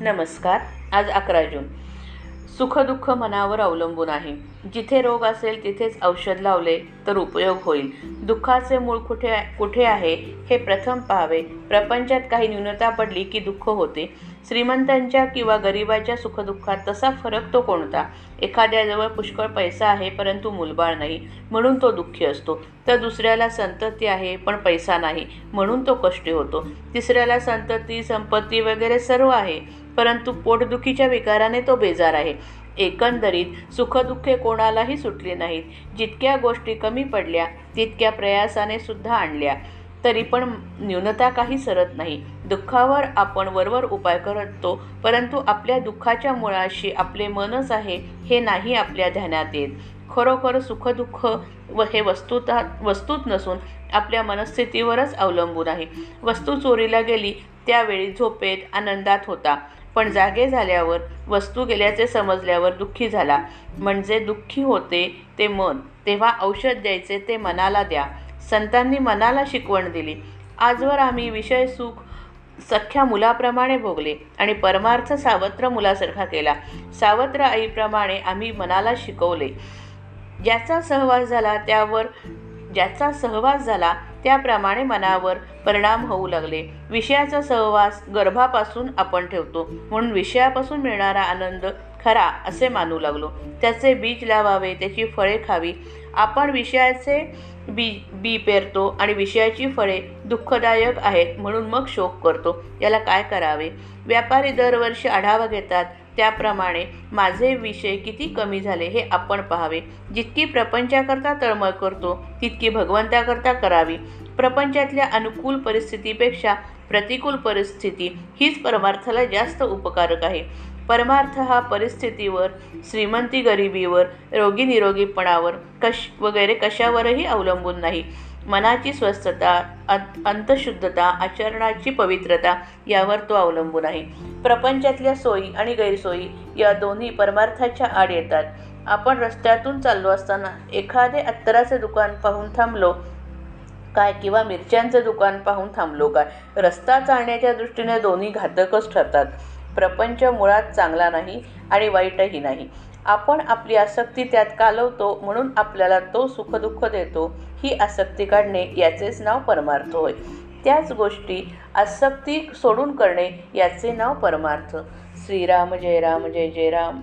नमस्कार आज अकरा जून. सुखदुःख मनावर अवलंबून आहे. जिथे रोग असेल तिथेच औषध लावले तर उपयोग होईल. दुःखाचे मूळ कुठे कुठे आहे हे प्रथम पाहावे. प्रपंचात काही न्यूनता पडली की दुःख होते. श्रीमंतांच्या किंवा गरिबाच्या सुखदुःखात तसा फरक तो कोणता? एखाद्याजवळ पुष्कळ पैसा आहे परंतु मुलबाळ नाही. म्हणून तो दुःखी असतो. तर दुसऱ्याला संतती आहे पण पैसा नाही. म्हणून तो कष्टी होतो. तिसऱ्याला संतती संपत्ती वगैरे सर्व आहे. परंतु पोटदुखीच्या विकाराने तो बेजार आहे. एकंदरीत सुखदुःखे कोणालाही सुटली नाहीत. जितक्या गोष्टी कमी पडल्या तितक्या प्रयासाने सुद्धा आणल्या. तरी पण न्यूनता काही सरत नाही. दुःखावर आपण वरवर उपाय करतो परंतु आपल्या दुःखाच्या मुळाशी आपले मनच आहे हे नाही आपल्या ध्यानात येत. खरोखर सुखदुःख व हे वस्तुत वस्तूत नसून आपल्या मनस्थितीवरच अवलंबून आहे. वस्तू चोरीला गेली त्यावेळी झोपेत आनंदात होता. पण जागे झाल्यावर वस्तू गेल्याचे समजल्यावर दुःखी झाला. म्हणजे दुःखी होते ते मन. तेव्हा औषध द्यायचे ते मनाला द्या. संतांनी मनाला शिकवण दिली. आजवर आम्ही विषय सुख सख्या मुलाप्रमाणे भोगले आणि परमार्थ सावत्र मुलासारखा केला. सावत्र आईप्रमाणे आम्ही मनाला शिकवले. ज्याचा सहवास झाला त्यावर ज्याचा सहवास झाला त्याप्रमाणे मनावर परिणाम होऊ लागले. विषयाचा सहवास गर्भापासून आपण ठेवतो. म्हणून विषयापासून मिळणारा आनंद खरा असे मानू लागलो. त्याचे बीज लावावे त्याची फळे खावी. आपण विषयाचे बी बी पेरतो आणि विषयाची फळे दुःखदायक आहेत म्हणून मग शोक करतो. याला काय करावे? व्यापारी दरवर्षी आढावा घेतात. त्याप्रमाणे माझे विषय किती कमी झाले हे आपण पाहावे. जितकी प्रपंचाकरता तळमळ करतो तितकी भगवंताकरता करावी. प्रपंचातल्या अनुकूल परिस्थितीपेक्षा प्रतिकूल परिस्थिती हीच परमार्थाला जास्त उपकारक आहे. परमार्थ हा परिस्थितीवर श्रीमंती गरिबीवर रोगी निरोगीपणावर कश वगैरे कशावरही अवलंबून नाही. मनाची स्वस्थता अंतशुद्धता आचरणाची पवित्रता यावर तो अवलंबून आहे. प्रपंचातल्या सोयी आणि गैरसोयी या दोन्ही परमार्थाच्या आड येतात. आपण रस्त्यातून चाललो असताना एखादे अत्तराचे दुकान पाहून थांबलो काय किंवा मिरच्यांचं दुकान पाहून थांबलो काय? रस्ता चालण्याच्या दृष्टीने दोन्ही घातकच ठरतात. प्रपंच मुळात चांगला नाही आणि वाईटही नाही. आपण आपली आसक्ती त्यात कालवतो म्हणून आपल्याला तो सुखदुःख देतो ही आसक्ती काढणे याचेच नाव परमार्थ होय. त्याच गोष्टी आसक्ती सोडून करणे याचे नाव परमार्थ. श्रीराम जय राम जय जय राम.